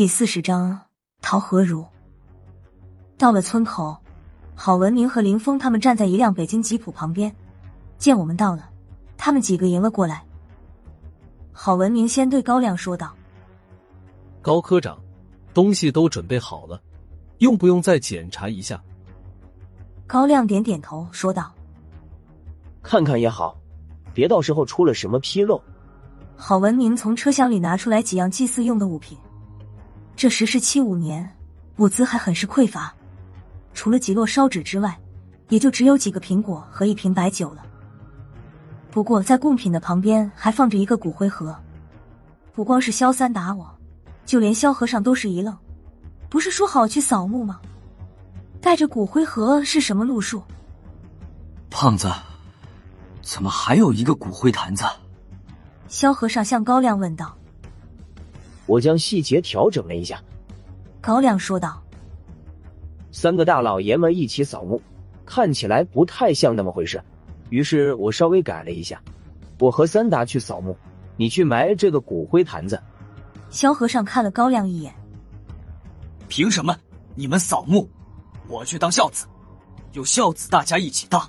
第四十章陶何如。到了村口，郝文明和林峰他们站在一辆北京吉普旁边，见我们到了，他们几个迎了过来。郝文明先对高亮说道：“高科长，东西都准备好了，用不用再检查一下？”高亮点点头，说道：“看看也好，别到时候出了什么纰漏。”郝文明从车厢里拿出来几样祭祀用的物品。这时是七五年，物资还很是匮乏，除了几摞烧纸之外，也就只有几个苹果和一瓶白酒了。不过在贡品的旁边还放着一个骨灰盒，不光是萧三打我，就连萧和尚都是一愣。不是说好去扫墓吗？带着骨灰盒是什么路数？胖子，怎么还有一个骨灰坛子？萧和尚向高亮问道。我将细节调整了一下，高亮说道：“三个大老爷们一起扫墓，看起来不太像那么回事。于是我稍微改了一下，我和三达去扫墓，你去埋这个骨灰坛子。”萧和尚看了高亮一眼：“凭什么你们扫墓，我去当孝子？有孝子大家一起当。”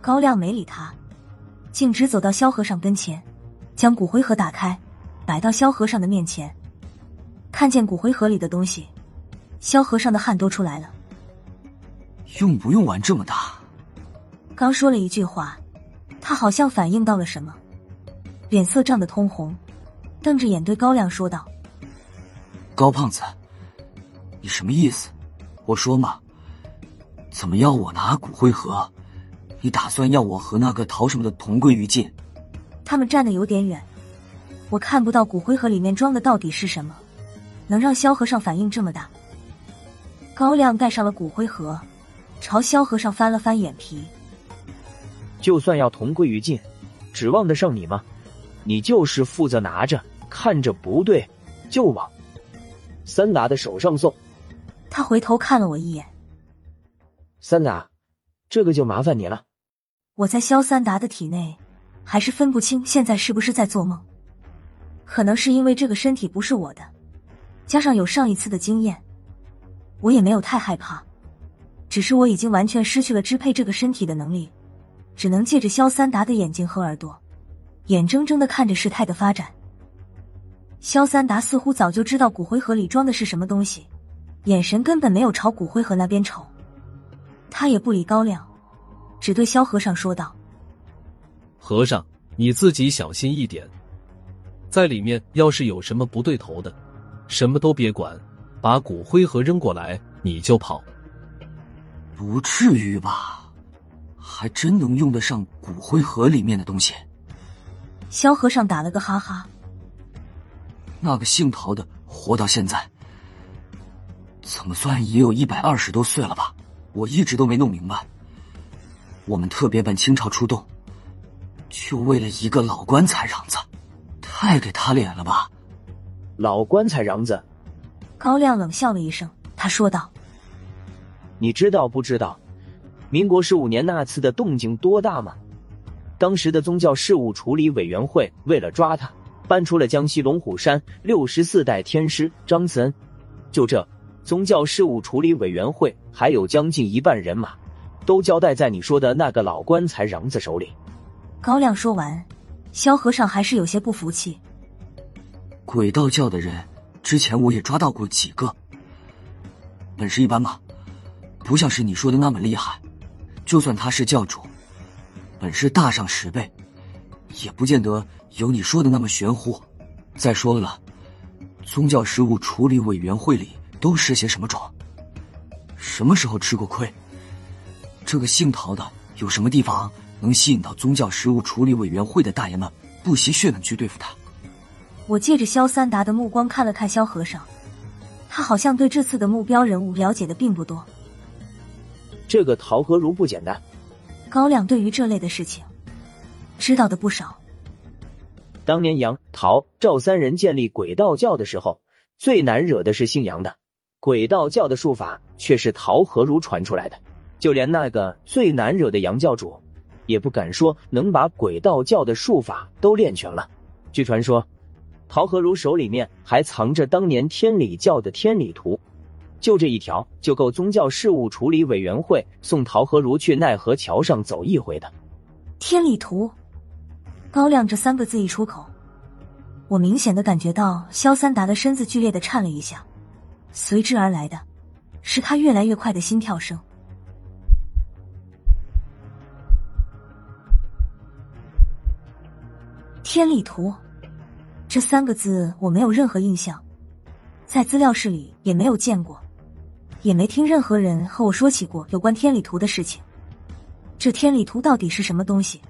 高亮没理他，径直走到萧和尚跟前，将骨灰盒打开。摆到萧和尚的面前，看见骨灰盒里的东西，萧和尚的汗都出来了。用不用玩这么大？刚说了一句话，他好像反应到了什么，脸色涨得通红，瞪着眼对高亮说道：“高胖子，你什么意思？我说嘛，怎么要我拿骨灰盒？你打算要我和那个陶什么的同归于尽？”他们站得有点远。我看不到骨灰盒里面装的到底是什么，能让萧和尚反应这么大。高亮盖上了骨灰盒，朝萧和尚翻了翻眼皮。就算要同归于尽，指望得上你吗？你就是负责拿着，看着不对就往三达的手上送。他回头看了我一眼。三达，这个就麻烦你了。我在萧三达的体内，还是分不清现在是不是在做梦。可能是因为这个身体不是我的，加上有上一次的经验，我也没有太害怕。只是我已经完全失去了支配这个身体的能力，只能借着萧三达的眼睛和耳朵，眼睁睁的看着事态的发展。萧三达似乎早就知道骨灰盒里装的是什么东西，眼神根本没有朝骨灰盒那边瞅。他也不理高亮，只对萧和尚说道：“和尚，你自己小心一点。”在里面要是有什么不对头的，什么都别管，把骨灰盒扔过来，你就跑。不至于吧？还真能用得上骨灰盒里面的东西？萧和尚打了个哈哈。那个姓陶的活到现在，怎么算也有一百二十多岁了吧？我一直都没弄明白。我们特别办清朝出动，就为了一个老棺材瓤子。太给他脸了吧！老棺材瓤子，高亮冷笑了一声，他说道：“你知道不知道，民国十五年那次的动静多大吗？当时的宗教事务处理委员会为了抓他，搬出了江西龙虎山六十四代天师张慈恩。就这，宗教事务处理委员会还有将近一半人马，都交代在你说的那个老棺材瓤子手里。”高亮说完。萧和尚还是有些不服气。鬼道教的人，之前我也抓到过几个，本事一般嘛，不像是你说的那么厉害。就算他是教主，本事大上十倍，也不见得有你说的那么玄乎。再说了，宗教事务处理委员会里都是些什么种？什么时候吃过亏？这个姓陶的有什么地方？能吸引到宗教事务处理委员会的大爷们不惜血本去对付他。我借着萧三达的目光看了看萧和尚，他好像对这次的目标人物了解的并不多。这个陶和如不简单。高亮对于这类的事情知道的不少。当年杨陶赵三人建立鬼道教的时候，最难惹的是姓杨的。鬼道教的术法却是陶和如传出来的，就连那个最难惹的杨教主。也不敢说能把鬼道教的术法都练全了。据传说，陶和如手里面还藏着当年天理教的天理图，就这一条就够宗教事务处理委员会送陶和如去奈何桥上走一回的。天理图，高亮这三个字一出口，我明显的感觉到萧三达的身子剧烈的颤了一下，随之而来的是他越来越快的心跳声。天理图这三个字我没有任何印象，在资料室里也没有见过，也没听任何人和我说起过有关天理图的事情。这天理图到底是什么东西，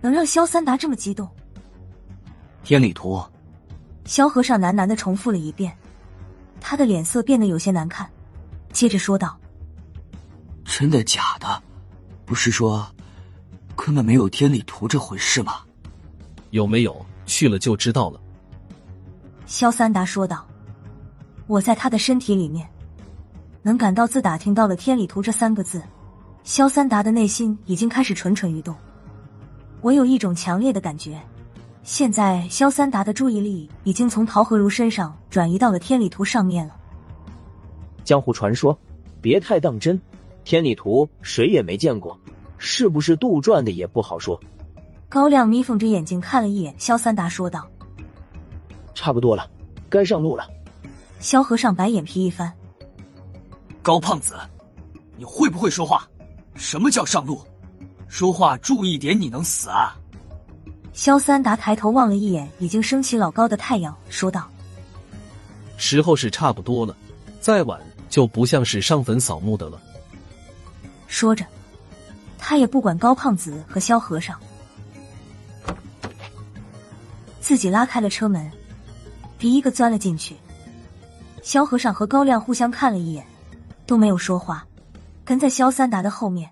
能让萧三达这么激动？天理图，萧和尚喃喃的重复了一遍，他的脸色变得有些难看，接着说道：“真的假的？不是说根本没有天理图这回事吗？有没有？去了就知道了。”肖三达说道：“我在他的身体里面，能感到自打听到了天理图这三个字，肖三达的内心已经开始蠢蠢欲动。我有一种强烈的感觉，现在肖三达的注意力已经从陶和如身上转移到了天理图上面了。江湖传说，别太当真。天理图谁也没见过，是不是杜撰的也不好说。高亮眯缝着眼睛看了一眼萧三达，说道。差不多了，该上路了。萧和尚白眼皮一翻：“高胖子，你会不会说话？什么叫上路？说话注意点，你能死啊！”萧三达抬头望了一眼已经升起老高的太阳，说道：“时候是差不多了，再晚就不像是上坟扫墓的了。”说着，他也不管高胖子和萧和尚，自己拉开了车门。第一个钻了进去，萧和尚和高亮互相看了一眼，都没有说话，跟在萧三达的后面，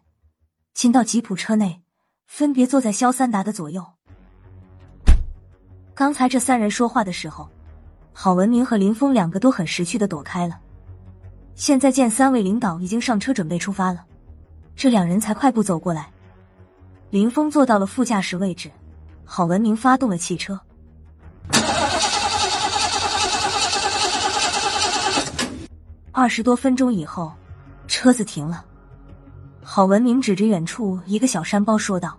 进到吉普车内，分别坐在萧三达的左右。刚才这三人说话的时候，郝文明和林峰两个都很识趣的躲开了。现在见三位领导已经上车准备出发了，这两人才快步走过来。林峰坐到了副驾驶位置，郝文明发动了汽车。二十多分钟以后，车子停了。郝文明指着远处一个小山包说道：“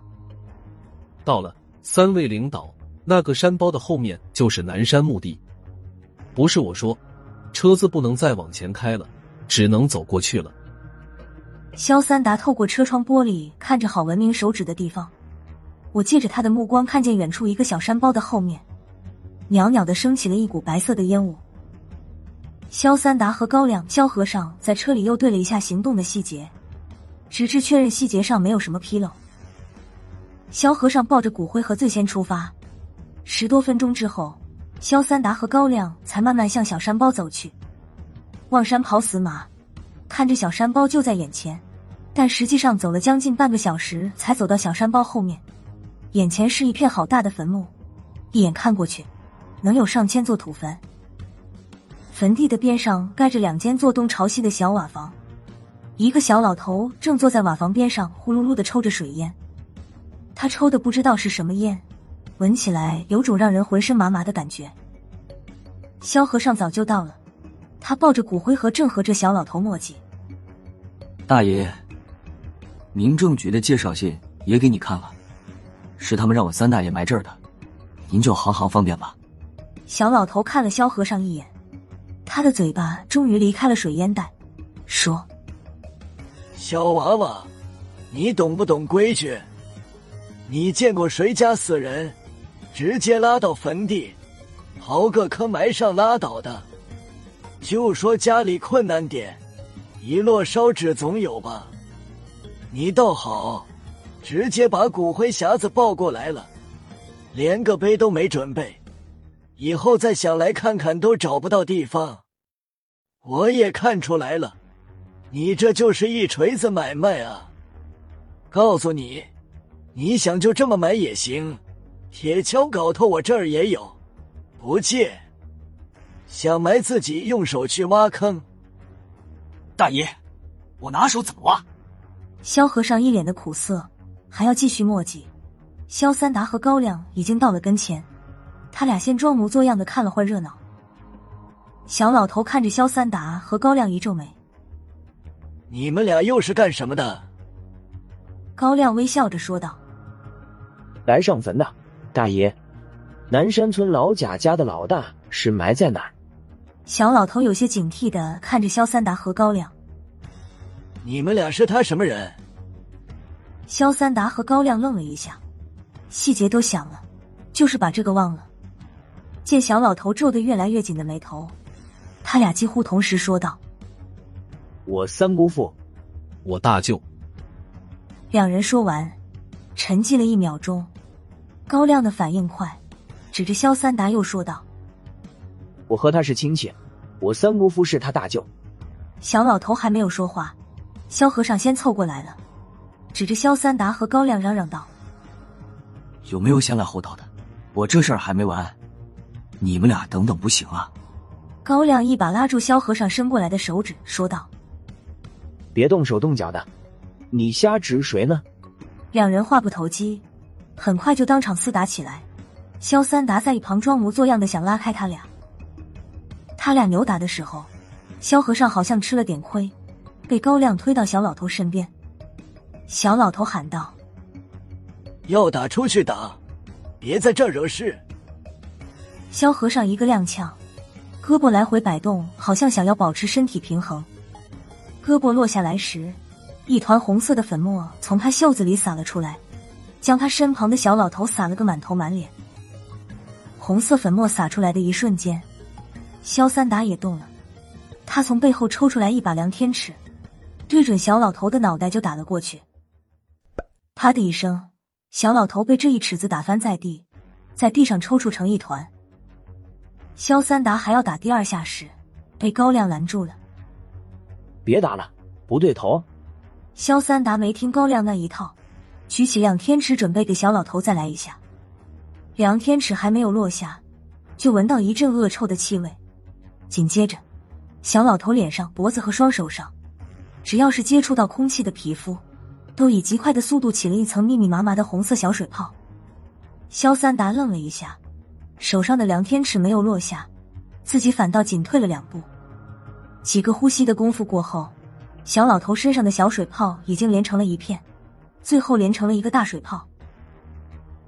到了，三位领导，那个山包的后面就是南山墓地。不是我说，车子不能再往前开了，只能走过去了。”肖三达透过车窗玻璃看着郝文明手指的地方，我借着他的目光看见远处一个小山包的后面，袅袅的升起了一股白色的烟雾。萧三达和高亮、萧和尚在车里又对了一下行动的细节，直至确认细节上没有什么纰漏。萧和尚抱着骨灰盒最先出发，十多分钟之后，萧三达和高亮才慢慢向小山包走去。望山跑死马，看着小山包就在眼前，但实际上走了将近半个小时才走到小山包后面，眼前是一片好大的坟墓，一眼看过去，能有上千座土坟。坟地的边上盖着两间坐东朝西的小瓦房，一个小老头正坐在瓦房边上，呼噜噜的抽着水烟。他抽的不知道是什么烟，闻起来有种让人浑身麻麻的感觉。萧和尚早就到了，他抱着骨灰盒，正和这小老头磨叽。大爷，民政局的介绍信也给你看了，是他们让我三大爷埋这儿的，您就行行方便吧。小老头看了萧和尚一眼。他的嘴巴终于离开了水烟袋，说：“小娃娃，你懂不懂规矩？你见过谁家死人直接拉到坟地，刨个坑埋上拉倒的？就说家里困难点，一摞烧纸总有吧？你倒好，直接把骨灰匣子抱过来了，连个碑都没准备。”以后再想来看看都找不到地方，我也看出来了，你这就是一锤子买卖啊！告诉你，你想就这么买也行，铁锹镐头我这儿也有，不借。想埋自己用手去挖坑。大爷，我拿手怎么挖？萧和尚一脸的苦涩，还要继续墨迹。萧三达和高亮已经到了跟前。他俩先装模作样的看了会热闹。小老头看着萧三达和高亮，一皱眉：“你们俩又是干什么的？”高亮微笑着说道：“来上坟的，大爷。南山村老贾家的老大是埋在哪儿？”小老头有些警惕的看着萧三达和高亮：“你们俩是他什么人？”萧三达和高亮愣了一下，细节都想了，就是把这个忘了。见小老头皱得越来越紧的眉头。他俩几乎同时说道：“我三姑父，我大舅。”两人说完，沉寂了一秒钟。高亮的反应快，指着萧三达又说道：“我和他是亲戚，我三姑父是他大舅。”小老头还没有说话，萧和尚先凑过来了，指着萧三达和高亮嚷嚷道：“有没有先来后到的？我这事儿还没完，你们俩等等不行啊！”高亮一把拉住萧和尚伸过来的手指，说道：“别动手动脚的，你瞎指谁呢？”两人话不投机，很快就当场厮打起来。萧三达在一旁装模作样的想拉开他俩。他俩扭打的时候，萧和尚好像吃了点亏，被高亮推到小老头身边。小老头喊道：“要打出去打，别在这惹事。”萧和尚一个踉跄。胳膊来回摆动，好像想要保持身体平衡。胳膊落下来时，一团红色的粉末从他袖子里洒了出来，将他身旁的小老头洒了个满头满脸。红色粉末洒出来的一瞬间，萧三达也动了，他从背后抽出来一把量天尺，对准小老头的脑袋就打了过去。啪的一声，小老头被这一尺子打翻在地，在地上抽搐成一团。萧三达还要打第二下时，被高亮拦住了。别打了，不对头。萧三达没听高亮那一套，举起量天尺准备给小老头再来一下。量天尺还没有落下，就闻到一阵恶臭的气味。紧接着，小老头脸上、脖子和双手上，只要是接触到空气的皮肤，都以极快的速度起了一层密密麻麻的红色小水泡。萧三达愣了一下。手上的量天尺没有落下，自己反倒紧退了两步。几个呼吸的功夫过后，小老头身上的小水泡已经连成了一片，最后连成了一个大水泡。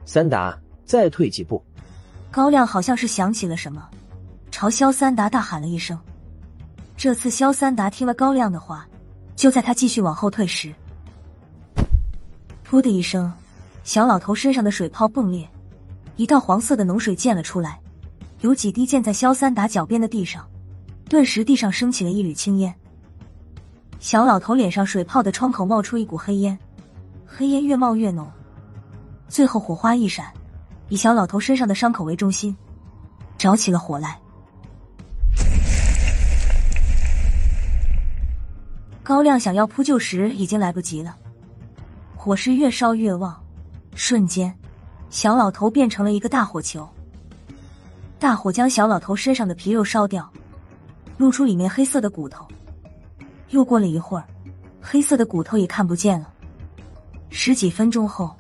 三达，再退几步。高亮好像是想起了什么，朝萧三达大喊了一声。这次萧三达听了高亮的话，就在他继续往后退时，噗的一声，小老头身上的水泡迸裂。一道黄色的脓水溅了出来，有几滴溅在萧三达脚边的地上，顿时地上升起了一缕青烟。小老头脸上水泡的窗口冒出一股黑烟，黑烟越冒越浓，最后火花一闪，以小老头身上的伤口为中心，着起了火来。高亮想要扑救时已经来不及了，火势越烧越旺，瞬间。小老头变成了一个大火球，大火将小老头身上的皮肉烧掉，露出里面黑色的骨头。又过了一会儿，黑色的骨头也看不见了。十几分钟后，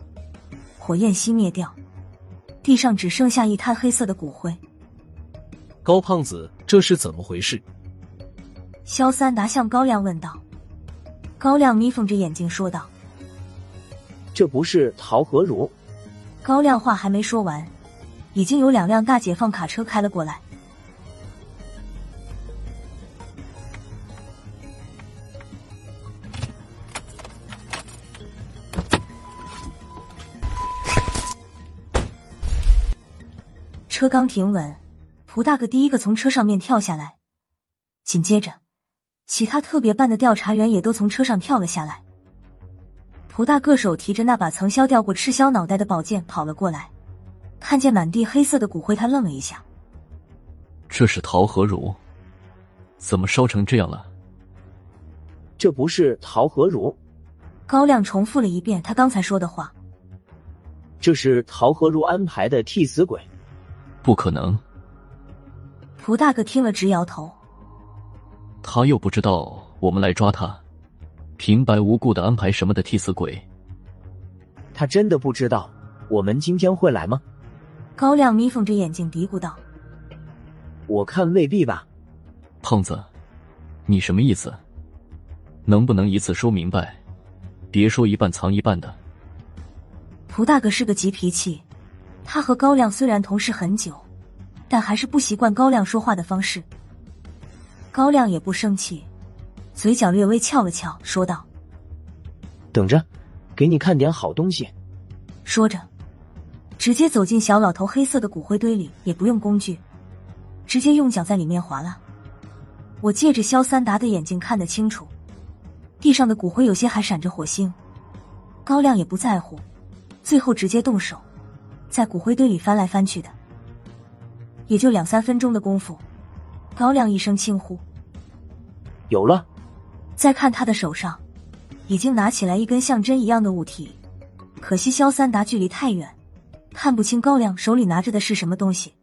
火焰熄灭掉，地上只剩下一滩黑色的骨灰。高胖子，这是怎么回事？萧三达向高亮问道。高亮眯缝着眼睛说道：“这不是陶和如。”高亮话还没说完，已经有两辆大解放卡车开了过来。车刚停稳，蒲大哥第一个从车上面跳下来，紧接着，其他特别办的调查员也都从车上跳了下来。蒲大个手提着那把曾削掉过赤霄脑袋的宝剑跑了过来，看见满地黑色的骨灰，他愣了一下。这是陶和如，怎么烧成这样了？这不是陶和如。高亮重复了一遍他刚才说的话。这是陶和如安排的替死鬼。不可能。蒲大个听了直摇头。他又不知道我们来抓他。平白无故的安排什么的替死鬼？他真的不知道我们今天会来吗？高亮眯缝着眼睛嘀咕道：“我看未必吧。”胖子，你什么意思？能不能一次说明白？别说一半藏一半的。蒲大哥是个急脾气，他和高亮虽然同事很久，但还是不习惯高亮说话的方式。高亮也不生气，嘴角略微翘了翘，说道：“等着，给你看点好东西。”说着，直接走进小老头黑色的骨灰堆里，也不用工具，直接用脚在里面划拉。我借着肖三达的眼睛看得清楚，地上的骨灰有些还闪着火星。高亮也不在乎，最后直接动手，在骨灰堆里翻来翻去的，也就两三分钟的功夫。高亮一声轻呼：“有了！”再看他的手上，已经拿起来一根像针一样的物体。可惜肖三达距离太远，看不清高亮手里拿着的是什么东西。